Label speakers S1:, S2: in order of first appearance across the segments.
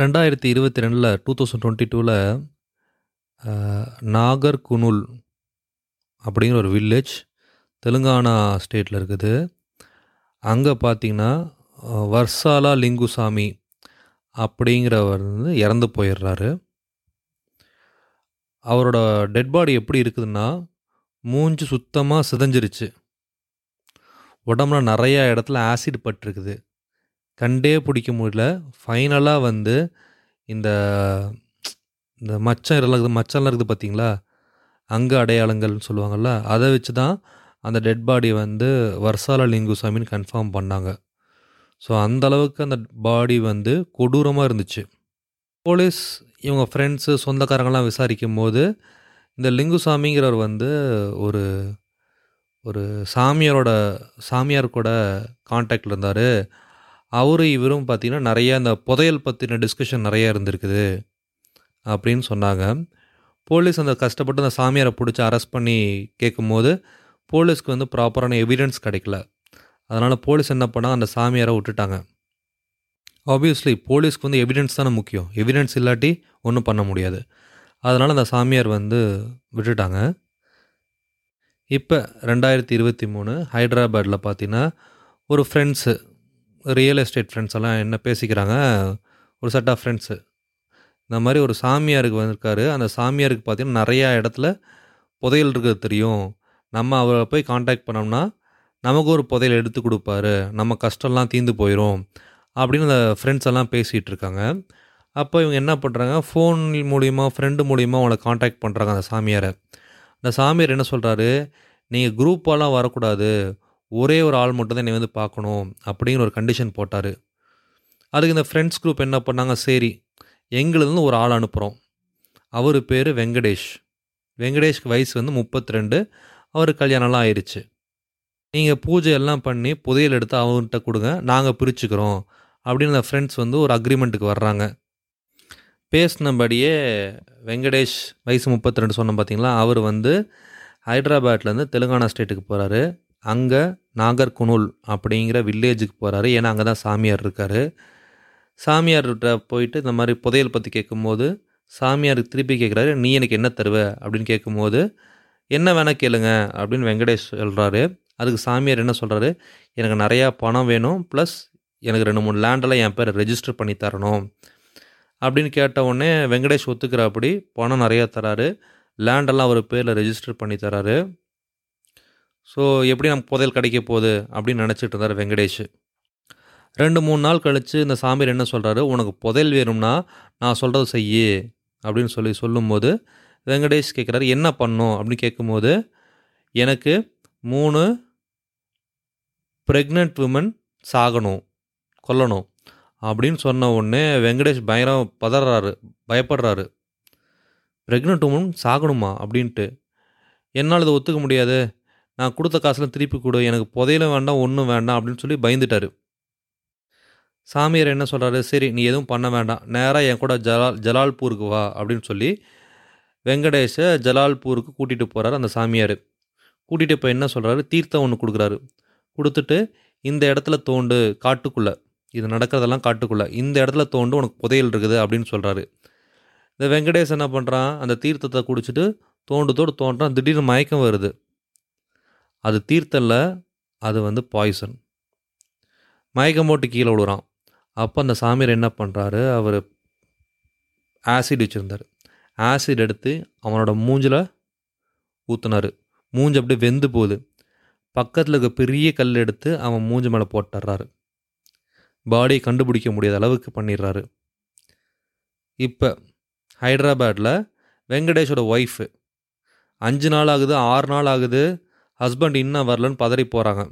S1: ரெண்டாயிரத்தி இருபத்தி ரெண்டில் டூ தௌசண்ட் டுவெண்ட்டி டூவில் நாகர்குனுல் அப்படிங்கிற ஒரு வில்லேஜ் தெலுங்கானா ஸ்டேட்டில் இருக்குது. அங்கே பார்த்தீங்கன்னா வர்சாலா லிங்குசாமி அப்படிங்கிறவர் வந்து இறந்து போயிடுறாரு. அவரோட டெட் பாடி எப்படி இருக்குதுன்னா மூஞ்சி சுத்தமாக சிதஞ்சிருச்சு. உடம்புல நிறையா இடத்துல ஆசிட் பட்டிருக்குது. கண்டே பிடிக்க முடியல. ஃபைனலாக வந்து இந்த இந்த மச்சம் இருக்குது மச்சம்லாம் இருக்குது பார்த்தீங்களா? அங்கே அடையாளங்கள்னு சொல்லுவாங்கள்ல அதை வச்சு தான் அந்த டெட் பாடி வந்து வர்சால லிங்குசாமின்னு கன்ஃபார்ம் பண்ணாங்க. ஸோ அந்த அளவுக்கு அந்த பாடி வந்து கொடூரமாக இருந்துச்சு. போலீஸ் இவங்க ஃப்ரெண்ட்ஸு சொந்தக்காரங்களாம் விசாரிக்கும் போது இந்த லிங்குசாமிங்கிறவர் வந்து ஒரு ஒரு சாமியாரோட சாமியார் கூட காண்டாக்டில் இருந்தார். அவரும் இவரும் பார்த்தீங்கன்னா நிறைய அந்த புதையல் பற்றின டிஸ்கஷன் நிறையா இருந்திருக்குது அப்படின்னு சொன்னாங்க. போலீஸ் அந்த கஷ்டப்பட்டு அந்த சாமியாரை பிடிச்சி அரெஸ்ட் பண்ணி கேட்கும்போது போலீஸ்க்கு வந்து ப்ராப்பரான எவிடன்ஸ் கிடைக்கல. அதனால் போலீஸ் என்ன பண்ணால் அந்த சாமியாரை விட்டுட்டாங்க. ஆப்வியஸ்லி போலீஸ்க்கு வந்து எவிடன்ஸ் தானே முக்கியம். எவிடன்ஸ் இல்லாட்டி ஒன்றும் பண்ண முடியாது. அதனால் அந்த சாமியார் வந்து விட்டுட்டாங்க. இப்போ ரெண்டாயிரத்தி இருபத்தி மூணு ஹைதராபாத்தில் பார்த்தீங்கன்னா ஒரு ஃப்ரெண்ட்ஸு ரியல் எஸ்டேட் ஃப்ரெண்ட்ஸ் எல்லாம் என்ன பேசிக்கிறாங்க? ஒரு செட் ஆஃப் ஃப்ரெண்ட்ஸு இந்த மாதிரி ஒரு சாமியாருக்கு வந்திருக்காரு. அந்த சாமியாருக்கு பார்த்தீங்கன்னா நிறையா இடத்துல புதையல் இருக்கிறது தெரியும். நம்ம அவரை போய் காண்டாக்ட் பண்ணோம்னா நமக்கு ஒரு புதையல் எடுத்து கொடுப்பாரு. நம்ம கஷ்டம்லாம் தீர்ந்து போயிடும் அப்படின்னு அந்த ஃப்ரெண்ட்ஸ் எல்லாம் பேசிகிட்டு இருக்காங்க. அப்போ இவங்க என்ன பண்ணுறாங்க ஃபோன் மூலிமா ஃப்ரெண்டு மூலிமா அவங்கள காண்டாக்ட் பண்ணுறாங்க அந்த சாமியாரை. அந்த சாமியார் என்ன சொல்கிறாரு நீங்கள் குரூப்பாலாம் வரக்கூடாது. ஒரே ஒரு ஆள் மட்டும் தான் என்னை வந்து பார்க்கணும் அப்படிங்கிற ஒரு கண்டிஷன் போட்டார். அதுக்கு இந்த ஃப்ரெண்ட்ஸ் குரூப் என்ன பண்ணாங்க? சரி எங்களுதுன்னு ஒரு ஆள் அனுப்புகிறோம் அவர் பேர் வெங்கடேஷ். வெங்கடேஷ்க்கு வயசு வந்து முப்பத்தி ரெண்டு அவர் கல்யாணம்லாம் ஆயிடுச்சு நீங்கள் பூஜை எல்லாம் பண்ணி புதையல் எடுத்து அவர்கிட்ட கொடுங்க நாங்கள் பிரிச்சுக்கிறோம் அப்படின்னு அந்த ஃப்ரெண்ட்ஸ் வந்து ஒரு அக்ரிமெண்ட்டுக்கு வர்றாங்க. பேசினபடியே வெங்கடேஷ் வயசு முப்பத்தி ரெண்டு சொன்னோம் பார்த்தீங்களா அவர் வந்து ஹைதராபாத்லேருந்து தெலுங்கானா ஸ்டேட்டுக்கு போகிறாரு அங்கே நாகர்குனுல் அப்படிங்கிற வில்லேஜுக்கு போகிறாரு ஏன்னா அங்கே தான் சாமியார் இருக்கார். சாமியார்கிட்ட போயிட்டு இந்த மாதிரி புதையல் பற்றி கேட்கும்போது சாமியாருக்கு திருப்பி கேட்குறாரு நீ எனக்கு என்ன தருவ? அப்படின்னு கேட்கும்போது என்ன வேணால் கேளுங்க அப்படின்னு வெங்கடேஷ் சொல்கிறாரு அதுக்கு சாமியார் என்ன சொல்கிறாரு எனக்கு நிறையா பணம் வேணும் ப்ளஸ் எனக்கு ரெண்டு மூணு லேண்டெல்லாம் என் பேர் ரெஜிஸ்டர் பண்ணி தரணும். அப்படின்னு கேட்ட உடனே வெங்கடேஷ் ஒத்துக்கிறாப்படி பணம் நிறையா தராரு. லேண்டெல்லாம் அவர் பேரில் ரெஜிஸ்டர் பண்ணி தராரு. ஸோ எப்படி நம்ம புதையல் கிடைக்க போகுது அப்படின்னு நினச்சிட்டு இருந்தார் வெங்கடேஷ். ரெண்டு மூணு நாள் கழித்து இந்த சாமியார் என்ன சொல்கிறாரு உனக்கு புதையல் வேணும்னா நான் சொல்கிறது செய்யு அப்படின்னு சொல்லி சொல்லும்போது வெங்கடேஷ் கேட்குறாரு என்ன பண்ணும்? அப்படின்னு கேட்கும்போது எனக்கு மூணு ப்ரெக்னென்ட் உமன் சாகணும் கொல்லணும் அப்படின்னு சொன்ன உடனே வெங்கடேஷ் பயங்கரம் பதறாரு பயப்படுறாரு. Pregnant woman சாகணுமா? அப்படின்ட்டு. என்னால் இதை ஒத்துக்க முடியாது. நான் கொடுத்த காசுலாம் திருப்பி கொடு எனக்கு புதையலும் வேண்டாம் ஒன்றும் வேண்டாம் அப்படின்னு சொல்லி பயந்துட்டாரு. சாமியார் என்ன சொல்கிறாரு சரி நீ எதுவும் பண்ண வேண்டாம். நேராக என் கூட ஜலால் ஜலால்பூருக்கு வா அப்படின்னு சொல்லி வெங்கடேஷை ஜலால்பூருக்கு கூட்டிகிட்டு போகிறாரு அந்த சாமியார். கூட்டிகிட்டு போய் என்ன சொல்கிறாரு தீர்த்தம் ஒன்று கொடுக்குறாரு. கொடுத்துட்டு இந்த இடத்துல தோண்டு காட்டுக்குள்ளே இது நடக்கிறதெல்லாம் காட்டுக்குள்ளே இந்த இடத்துல தோண்டு உனக்கு புதையல் இருக்குது அப்படின்னு சொல்கிறாரு இந்த வெங்கடேஷ் என்ன பண்ணுறான் அந்த தீர்த்தத்தை குடிச்சிட்டு தோண்டு தோடு தோன்றான். திடீர்னு மயக்கம் வருது. அது தீர்த்தல்ல அது வந்து பாய்சன் மயக்கம் போட்டு கீழே விழுறான். அப்போ அந்த சாமியார் என்ன பண்ணுறாரு அவர் ஆசிட் வச்சுருந்தார். ஆசிட் எடுத்து அவனோட மூஞ்சில் ஊற்றுனாரு மூஞ்சி அப்படியே வெந்து போகுது. பக்கத்தில் இருக்க பெரிய கல் எடுத்து அவன் மூஞ்சி மேலே போட்டுறாரு. பாடியை கண்டுபிடிக்க முடியாத அளவுக்கு பண்ணிடுறாரு. இப்போ ஹைதராபாத்தில் வெங்கடேஷோட ஒய்ஃபு அஞ்சு நாள் ஆகுது ஆறு நாள் ஆகுது. ஹஸ்பண்ட் இன்னும் வரலன்னு பதறி போகிறாங்க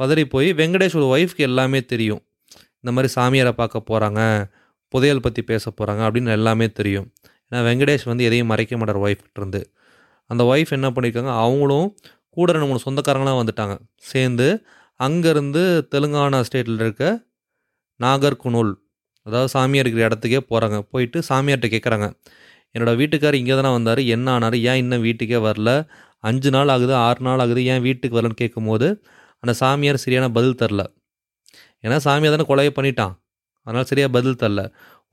S1: பதறி போய் வெங்கடேஷோட ஒய்ஃப்க்கு எல்லாமே தெரியும். இந்த மாதிரி சாமியாரை பார்க்க போகிறாங்க புதையல் பற்றி பேச போகிறாங்க அப்படின்னு எல்லாமே தெரியும். ஏன்னா வெங்கடேஷ் வந்து எதையும் மறைக்க மாட்டார் ஒய்ஃப்கிட்டருந்து அந்த ஒய்ஃப் என்ன பண்ணியிருக்காங்க அவங்களும் கூட ரெண்டு மூணு சொந்தக்காரங்களாம் வந்துட்டாங்க. சேர்ந்து அங்கேருந்து தெலுங்கானா ஸ்டேட்டில் இருக்க நாகர்குனூல் அதாவது சாமியார் இருக்கிற இடத்துக்கே போகிறாங்க போயிட்டு சாமியார்கிட்ட கேட்குறாங்க என்னோடய வீட்டுக்கார் இங்கே தானே வந்தார் என்ன ஆனார் ஏன் இன்னும் வீட்டுக்கே வரல அஞ்சு நாள் ஆகுது ஆறு நாள் ஆகுது ஏன் வீட்டுக்கு வரலன்னு கேட்கும்போது அந்த சாமியார் சரியான பதில் தரல. ஏன்னா சாமியார் தானே கொலையை பண்ணிட்டான். அதனால் சரியாக பதில் தரல.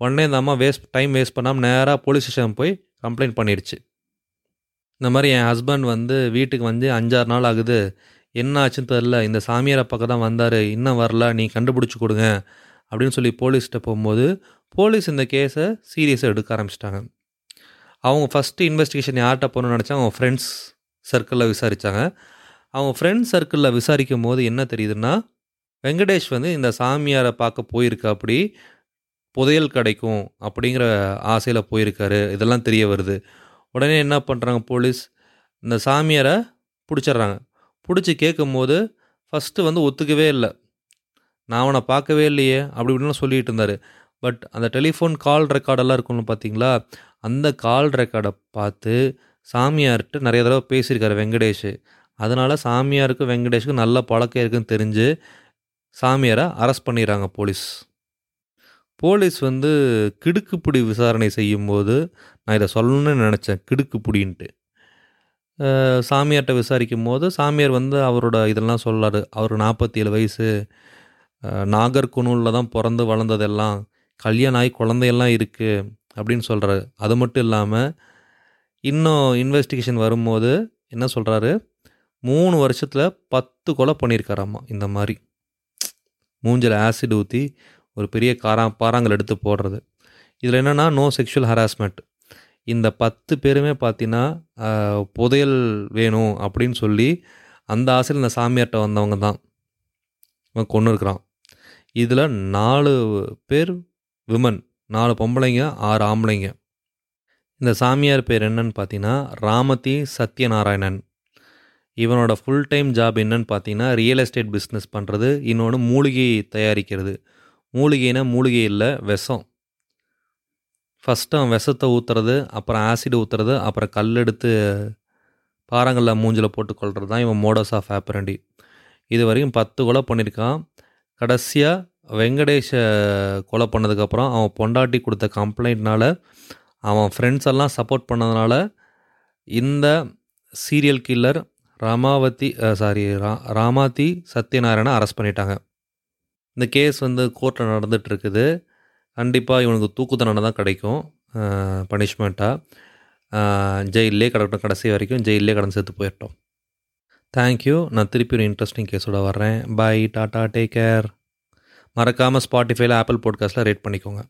S1: உடனே இந்த அம்மா வேஸ்ட் டைம் வேஸ்ட் பண்ணாமல் நேராக போலீஸ் ஸ்டேஷன் போய் கம்ப்ளைண்ட் பண்ணிடுச்சு. இந்த மாதிரி என் ஹஸ்பண்ட் வந்து வீட்டுக்கு வந்து அஞ்சாறு நாள் ஆகுது. என்ன ஆச்சுன்னு தெரில இந்த சாமியாரை பக்கம் தான் வந்தார். இன்னும் வரல. நீ கண்டுபிடிச்சி கொடுங்க. அப்படின்னு சொல்லி போலீஸ்கிட்ட போகும்போது போலீஸ் இந்த கேஸை சீரியஸாக எடுக்க ஆரம்பிச்சிட்டாங்க. அவங்க ஃபஸ்ட்டு இன்வெஸ்டிகேஷன் யார்கிட்ட போகணும்னு நினச்சா அவங்க ஃப்ரெண்ட்ஸ் சர்க்கிளில் விசாரித்தாங்க அவங்க ஃப்ரெண்ட்ஸ் சர்க்கிளில் விசாரிக்கும் போது என்ன தெரியுதுன்னா வெங்கடேஷ் வந்து இந்த சாமியாரை பார்க்க போயிருக்கா அப்படி புதையல் கிடைக்கும் அப்படிங்கிற ஆசையில் போயிருக்காரு. இதெல்லாம் தெரிய வருது. உடனே என்ன பண்ணுறாங்க போலீஸ் இந்த சாமியாரை பிடிச்சிட்றாங்க. பிடிச்சி கேட்கும் போது ஃபஸ்ட்டு வந்து ஒத்துக்கவே இல்லை. நான் அவனை பார்க்கவே இல்லையே அப்படி இப்படின்னு சொல்லிட்டு இருந்தார். பட் அந்த டெலிஃபோன் கால் ரெக்கார்டெல்லாம் இருக்கும்னு பார்த்தீங்களா அந்த கால் ரெக்கார்டை பார்த்து சாமியார்கிட்ட நிறைய தடவை பேசியிருக்காரு வெங்கடேஷ். அதனால் சாமியாருக்கும் வெங்கடேஷுக்கும் நல்ல பழக்கம் இருக்குன்னு தெரிஞ்சு சாமியாரை அரெஸ்ட் பண்ணிடுறாங்க போலீஸ். போலீஸ் வந்து கிடுக்குப்பிடி விசாரணை செய்யும்போது நான் இதை சொல்லணும்னு நினச்சேன் கிடுக்குப்பிடின்ட்டு. சாமியார்கிட்ட விசாரிக்கும் போது சாமியார் வந்து அவரோட இதெல்லாம் சொல்லாரு. அவர் நாற்பத்தி ஏழு வயசு. அஹ் நாகர்குனூலில் தான் பிறந்து வளர்ந்ததெல்லாம். கல்யாணம் ஆகி குழந்தையெல்லாம் இருக்குது அப்படின்னு சொல்கிறாரு அது மட்டும் இல்லாமல் இன்னும் இன்வெஸ்டிகேஷன் வரும்போது என்ன சொல்கிறாரு மூணு வருஷத்தில் பத்து கொலை பண்ணியிருக்காராம்மா இந்த மாதிரி. மூஞ்சில் ஆசிட் ஊற்றி ஒரு பெரிய காரா பாறாங்கல் எடுத்து போடுறது. இதில் என்னென்னா நோ செக்ஷுவல் ஹராஸ்மெண்ட் இந்த பத்து பேருமே பார்த்தீங்கன்னா புதையல் வேணும் அப்படின்னு சொல்லி அந்த ஆசையில் இந்த சாமியார்கிட்ட வந்தவங்க தான். இவன் கொண்டு இருக்கிறான். இதில் நாலு பேர் விமன் நாலு பொம்பளைங்க ஆறு ஆம்பளைங்க. இந்த சாமியார் பேர் என்னன்னு பார்த்தீங்கன்னா ராமதி சத்யநாராயணன். இவனோட ஃபுல் டைம் ஜாப் என்னன்னு பார்த்தீங்கன்னா ரியல் எஸ்டேட் பிஸ்னஸ் பண்ணுறது இன்னொன்று மூலிகை தயாரிக்கிறது. மூலிகைனா மூலிகை இல்லை விஷம். ஃபஸ்ட்டு அவன் விஷத்தை ஊற்றுறது அப்புறம் ஆசிட் ஊற்றுறது அப்புறம் கல் எடுத்து பாறாங்கல்ல மூஞ்சில் போட்டு கொள்வது தான் இவன் மோடஸ் ஆஃப் ஆப்பரண்டி இது வரைக்கும் பத்து கொலை பண்ணியிருக்கான் கடைசியாக வெங்கடேஷை கொலை பண்ணதுக்கப்புறம் அவன் பொண்டாட்டி கொடுத்த கம்ப்ளைண்ட்னால அவன் ஃப்ரெண்ட்ஸ் எல்லாம் சப்போர்ட் பண்ணதுனால இந்த சீரியல் கில்லர் ராமாவதி சாரி ரா ராமாதி சத்யநாராயணை அரெஸ்ட் பண்ணிட்டாங்க. இந்த கேஸ் வந்து கோர்ட்டில் நடந்துட்டு இருக்குது கண்டிப்பாக இவனுக்கு தூக்கு தண்டனை தான் கிடைக்கும். பனிஷ்மெண்ட்டாக ஜெயிலே கிடக்கட்டும் கடைசி வரைக்கும் ஜெயிலே கடந்து சேர்த்து போயிட்டோம். தேங்க்யூ நான் திருப்பி ஒரு இன்ட்ரெஸ்டிங் கேஸோட வர்றேன். பை டாட்டா டேக் கேர் மறக்காமல் ஸ்பாட்டிஃபைல ஆப்பிள் பாட்காஸ்ட்டில் ரேட் பண்ணிக்கோங்க.